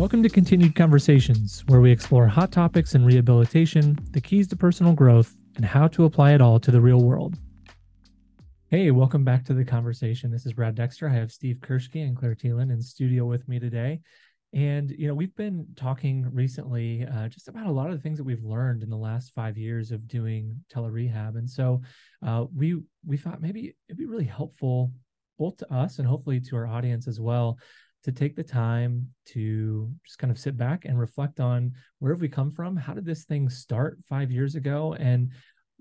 Welcome to Continued Conversations, where we explore hot topics in rehabilitation, the keys to personal growth, and how to apply it all to the real world. Hey, welcome back to the conversation. This is Brad Dexter. I have Steve Kerschke and Claire Thelen in studio with me today. And, you know, we've been talking recently uh, just about a lot of the things that we've learned in the last five years of doing telerehab. And so uh, we we thought maybe it'd be really helpful both to us and hopefully to our audience as well to take the time to just kind of sit back and reflect on where have we come from? How did this thing start five years ago? And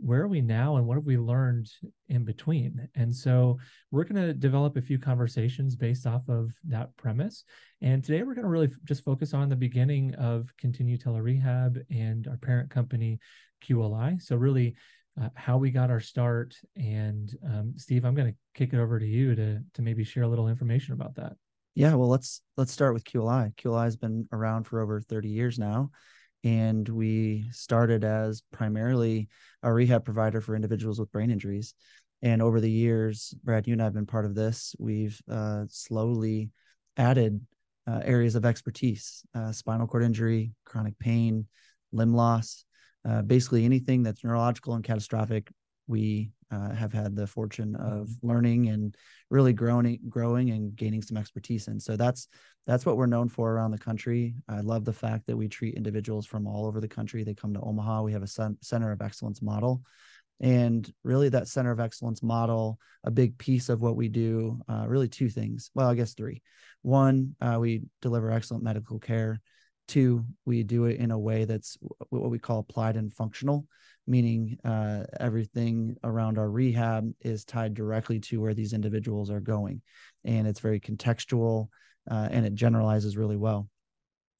where are we now and what have we learned in between? And so we're going to develop a few conversations based off of that premise. And today we're going to really just focus on the beginning of Kintinu Telerehab and our parent company, QLI. So, really, uh, how we got our start. And um, Steve, I'm going to kick it over to you to, to maybe share a little information about that. Yeah, well, let's let's start with QLI. QLI has been around for over 30 years now, and we started as primarily a rehab provider for individuals with brain injuries. And over the years, Brad, you and I have been part of this. We've uh, slowly added uh, areas of expertise: uh, spinal cord injury, chronic pain, limb loss, uh, basically anything that's neurological and catastrophic we uh, have had the fortune of mm-hmm. learning and really growing growing and gaining some expertise in. So that's that's what we're known for around the country. I love the fact that we treat individuals from all over the country. They come to omaha. We have a center of excellence model. And really that center of excellence model a big piece of what we do uh, really two things. Well i guess three. One uh, we deliver excellent medical care. Two we do it in a way that's what we call applied and functional meaning uh, everything around our rehab is tied directly to where these individuals are going. And it's very contextual uh, and it generalizes really well.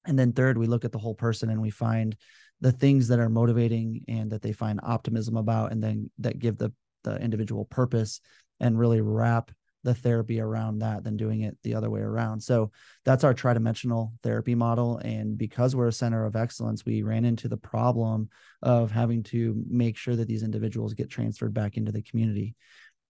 And then, third, we look at the whole person and we find the things that are motivating and that they find optimism about, and then that give the, the individual purpose and really wrap the therapy around that than doing it the other way around. So that's our tridimensional therapy model. And because we're a center of excellence, we ran into the problem of having to make sure that these individuals get transferred back into the community.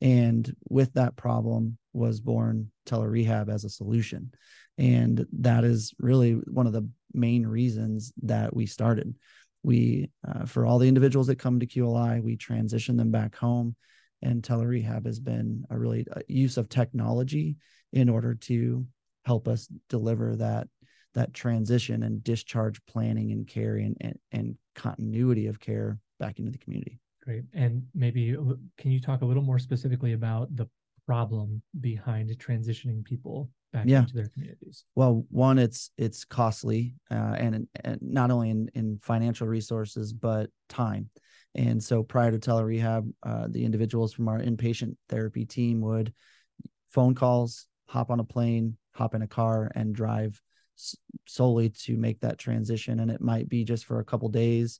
And with that problem was born telerehab as a solution. And that is really one of the main reasons that we started. We, uh, for all the individuals that come to QLI, we transition them back home and telerehab has been a really a uh, use of technology in order to help us deliver that that transition and discharge planning and care and, and, and continuity of care back into the community. Great. And maybe can you talk a little more specifically about the problem behind transitioning people back yeah. into their communities? Well one it's it's costly uh, and, and not only in, in financial resources but time and so prior to telerehab, uh, the individuals from our inpatient therapy team would phone calls, hop on a plane, hop in a car, and drive solely to make that transition. And it might be just for a couple days,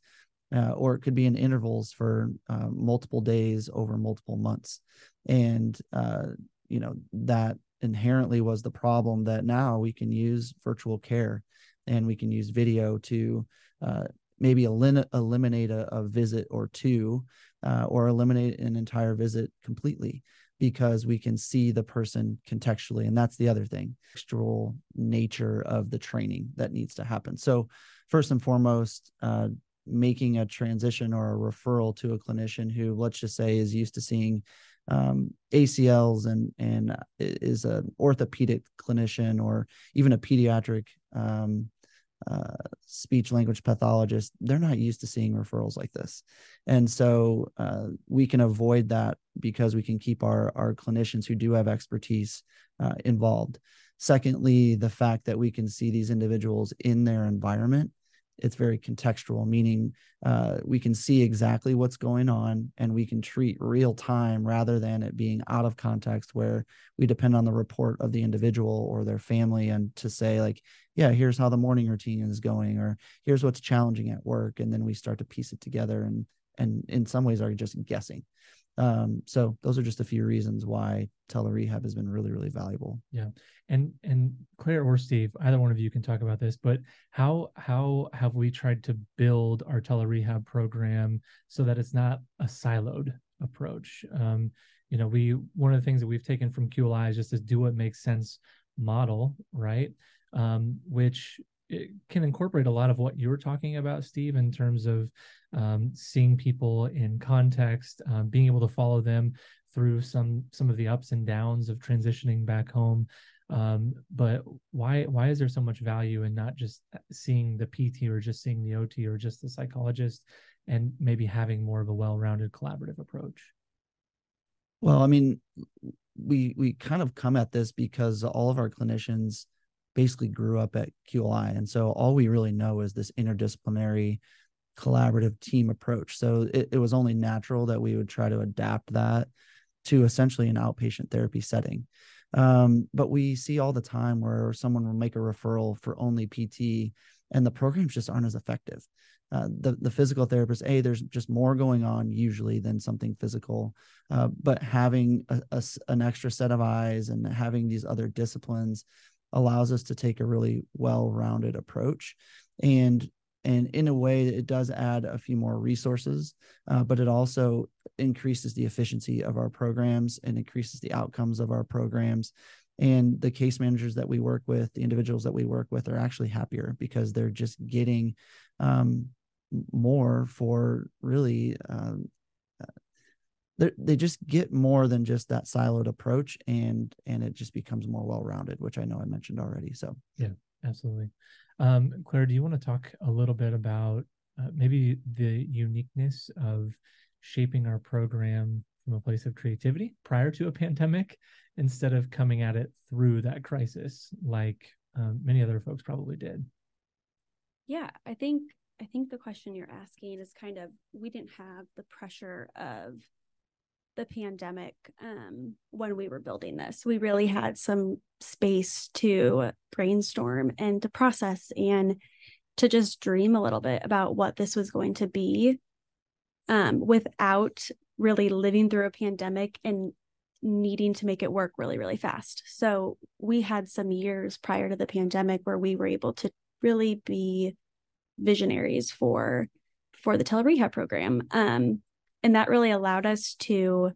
uh, or it could be in intervals for uh, multiple days over multiple months. And, uh, you know, that inherently was the problem that now we can use virtual care and we can use video to uh, maybe elim- eliminate a, a, visit or two uh, or eliminate an entire visit completely because we can see the person contextually. And that's the other thing textual nature of the training that needs to happen. So first and foremost uh, making a transition or a referral to a clinician who let's just say is used to seeing um, ACLs and and is an orthopedic clinician or even a pediatric um, uh, speech language pathologists, they're not used to seeing referrals like this. And so uh, we can avoid that because we can keep our, our clinicians who do have expertise uh, involved. Secondly, the fact that we can see these individuals in their environment it's very contextual, meaning uh, we can see exactly what's going on and we can treat real time rather than it being out of context where we depend on the report of the individual or their family and to say like, yeah, here's how the morning routine is going, or here's what's challenging at work, and then we start to piece it together and and in some ways are just guessing. Um, so those are just a few reasons why telerehab has been really, really valuable. Yeah. And and Claire or Steve, either one of you can talk about this, but how how have we tried to build our telerehab program so that it's not a siloed approach? Um, you know, we one of the things that we've taken from QLI is just this do what makes sense model, right? Um, which it can incorporate a lot of what you were talking about, Steve, in terms of um, seeing people in context, um, being able to follow them through some some of the ups and downs of transitioning back home. Um, but why why is there so much value in not just seeing the PT or just seeing the OT or just the psychologist, and maybe having more of a well-rounded collaborative approach? Well, I mean, we we kind of come at this because all of our clinicians basically grew up at QLI, and so all we really know is this interdisciplinary collaborative team approach. So it, it was only natural that we would try to adapt that to essentially an outpatient therapy setting. Um, but we see all the time where someone will make a referral for only PT and the programs just aren't as effective. Uh, the the physical therapist, a there's just more going on usually than something physical, uh, but having a, a, an extra set of eyes and having these other disciplines allows us to take a really well-rounded approach, and and in a way it does add a few more resources, uh, but it also increases the efficiency of our programs and increases the outcomes of our programs. And the case managers that we work with the individuals that we work with are actually happier because they're just getting um, more for really um, they just get more than just that siloed approach and and it just becomes more well-rounded which i know i mentioned already so. Yeah absolutely. Um, claire do you want to talk a little bit about uh, maybe the uniqueness of shaping our program from a place of creativity prior to a pandemic instead of coming at it through that crisis like um, many other folks probably did? Yeah i think i think the question you're asking is kind of we didn't have the pressure of the pandemic um, when we were building this we really had some space to brainstorm and to process and to just dream a little bit about what this was going to be um, without really living through a pandemic and needing to make it work really, really fast. So we had some years prior to the pandemic where we were able to really be visionaries for for the telerehab program. Um, and that really allowed us to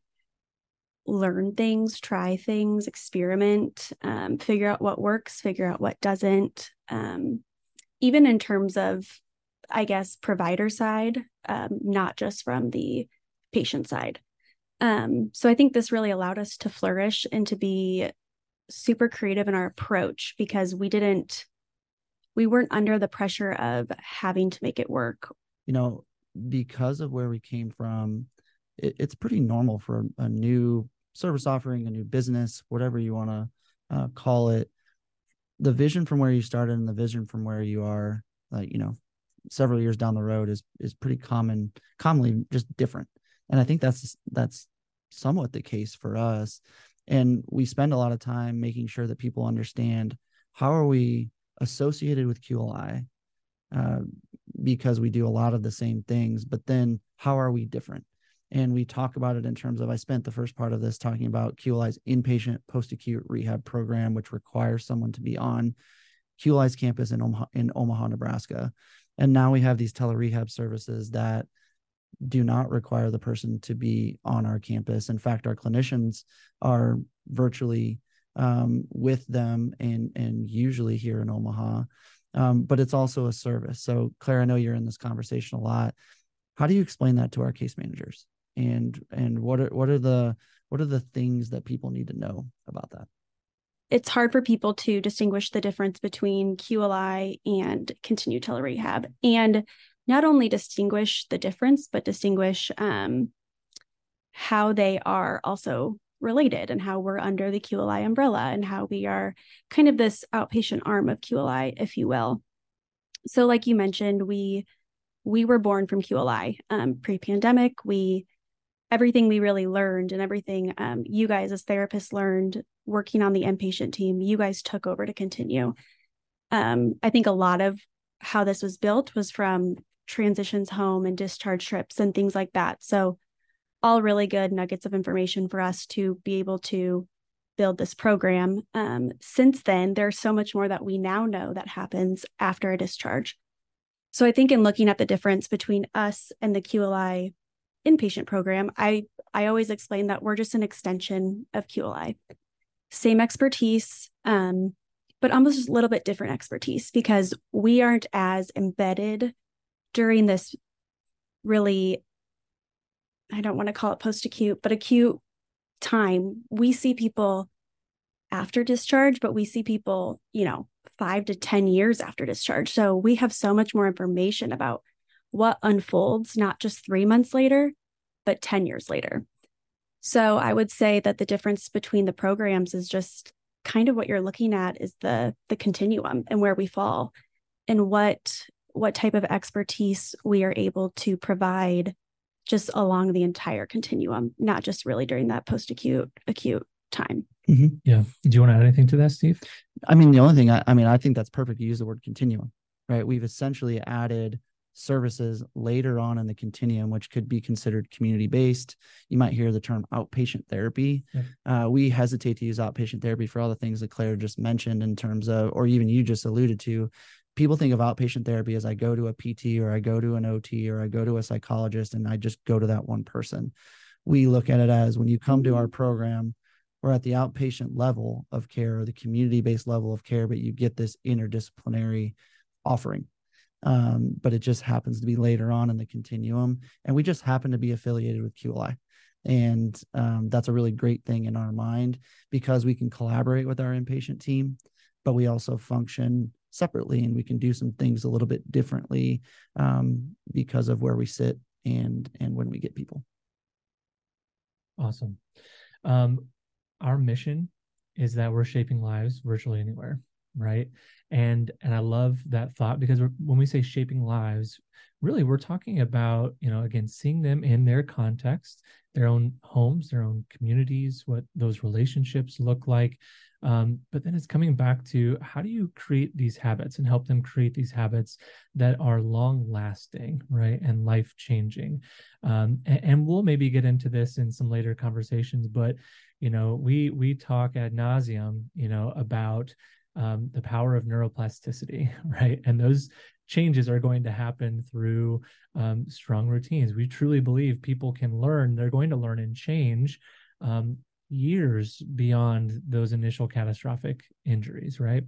learn things, try things, experiment, um, figure out what works, figure out what doesn't. Um, even in terms of I guess, provider side, um, not just from the patient side. Um, so I think this really allowed us to flourish and to be super creative in our approach because we didn't, we weren't under the pressure of having to make it work. You know, because of where we came from, it, it's pretty normal for a new service offering, a new business, whatever you want to uh, call it. The vision from where you started and the vision from where you are, like, you know, several years down the road is is pretty common commonly just different and i think that's that's somewhat the case for us and we spend a lot of time making sure that people understand how are we associated with qli uh, because we do a lot of the same things but then how are we different and we talk about it in terms of i spent the first part of this talking about qli's inpatient post-acute rehab program which requires someone to be on qli's campus in omaha, in omaha nebraska and now we have these telerehab services that do not require the person to be on our campus. In fact, our clinicians are virtually um, with them and and usually here in Omaha. Um, but it's also a service. So Claire, I know you're in this conversation a lot. How do you explain that to our case managers? And and what are what are the what are the things that people need to know about that? it's hard for people to distinguish the difference between QLI and Kintinu telerehab, and not only distinguish the difference, but distinguish um, how they are also related and how we're under the QLI umbrella and how we are kind of this outpatient arm of QLI, if you will. So, like you mentioned, we we were born from QLI um, pre-pandemic. We everything we really learned and everything um, you guys as therapists learned working on the inpatient team, you guys took over to Kintinu. Um, I think a lot of how this was built was from transitions home and discharge trips and things like that. So, all really good nuggets of information for us to be able to build this program. Um, since then, there's so much more that we now know that happens after a discharge. So, I think in looking at the difference between us and the QLI inpatient program, I I always explain that we're just an extension of QLI same expertise, um, but almost a little bit different expertise because we aren't as embedded during this really I don't want to call it post acute, but acute time. We see people after discharge, but we see people, you know, five to 10 years after discharge. So we have so much more information about what unfolds, not just three months later, but 10 years later. So I would say that the difference between the programs is just kind of what you're looking at is the the continuum and where we fall and what what type of expertise we are able to provide just along the entire continuum, not just really during that post acute acute time. Mm-hmm. Yeah. Do you want to add anything to that, Steve? I mean, the only thing I, I mean, I think that's perfect to use the word continuum, right? We've essentially added services later on in the continuum, which could be considered community based. You might hear the term outpatient therapy. Yeah. Uh, we hesitate to use outpatient therapy for all the things that Claire just mentioned in terms of, or even you just alluded to, people think of outpatient therapy as I go to a PT or I go to an OT or I go to a psychologist and I just go to that one person. We look at it as when you come to our program, we're at the outpatient level of care or the community based level of care, but you get this interdisciplinary offering. Um, but it just happens to be later on in the continuum. And we just happen to be affiliated with QLI. And um, that's a really great thing in our mind because we can collaborate with our inpatient team, but we also function separately and we can do some things a little bit differently um, because of where we sit and and when we get people. Awesome. Um, our mission is that we're shaping lives virtually anywhere right? And and i love that thought because when we say shaping lives really we're talking about you know again seeing them in their context their own homes their own communities what those relationships look like um, but then it's coming back to how do you create these habits and help them create these habits that are long lasting, right? And life changing. Um, and, and, we'll maybe get into this in some later conversations, but you know, we we talk ad nauseum, you know, about um, the power of neuroplasticity, right? And those changes are going to happen through um, strong routines. We truly believe people can learn; they're going to learn and change um, years beyond those initial catastrophic injuries, right?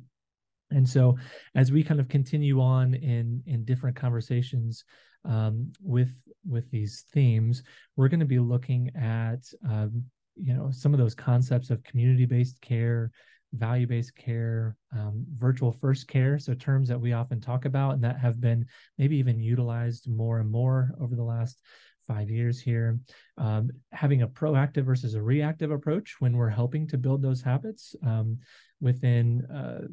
And so, as we kind of continue on in in different conversations um, with with these themes, we're going to be looking at um, you know some of those concepts of community based care, value based care, um, virtual first care. So terms that we often talk about and that have been maybe even utilized more and more over the last five years here. Um, having a proactive versus a reactive approach when we're helping to build those habits um, within uh,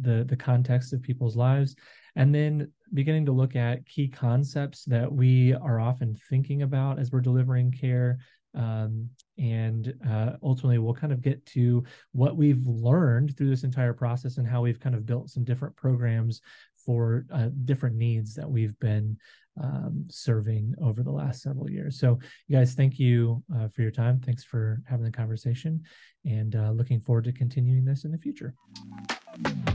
the the context of people's lives, and then beginning to look at key concepts that we are often thinking about as we're delivering care. Um, and uh, ultimately, we'll kind of get to what we've learned through this entire process and how we've kind of built some different programs for uh, different needs that we've been um, serving over the last several years. So, you guys, thank you uh, for your time. Thanks for having the conversation and uh, looking forward to continuing this in the future.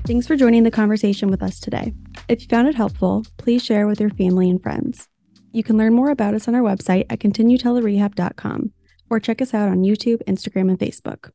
Thanks for joining the conversation with us today. If you found it helpful, please share with your family and friends. You can learn more about us on our website at kintinutelerehab.com or check us out on YouTube, Instagram, and Facebook.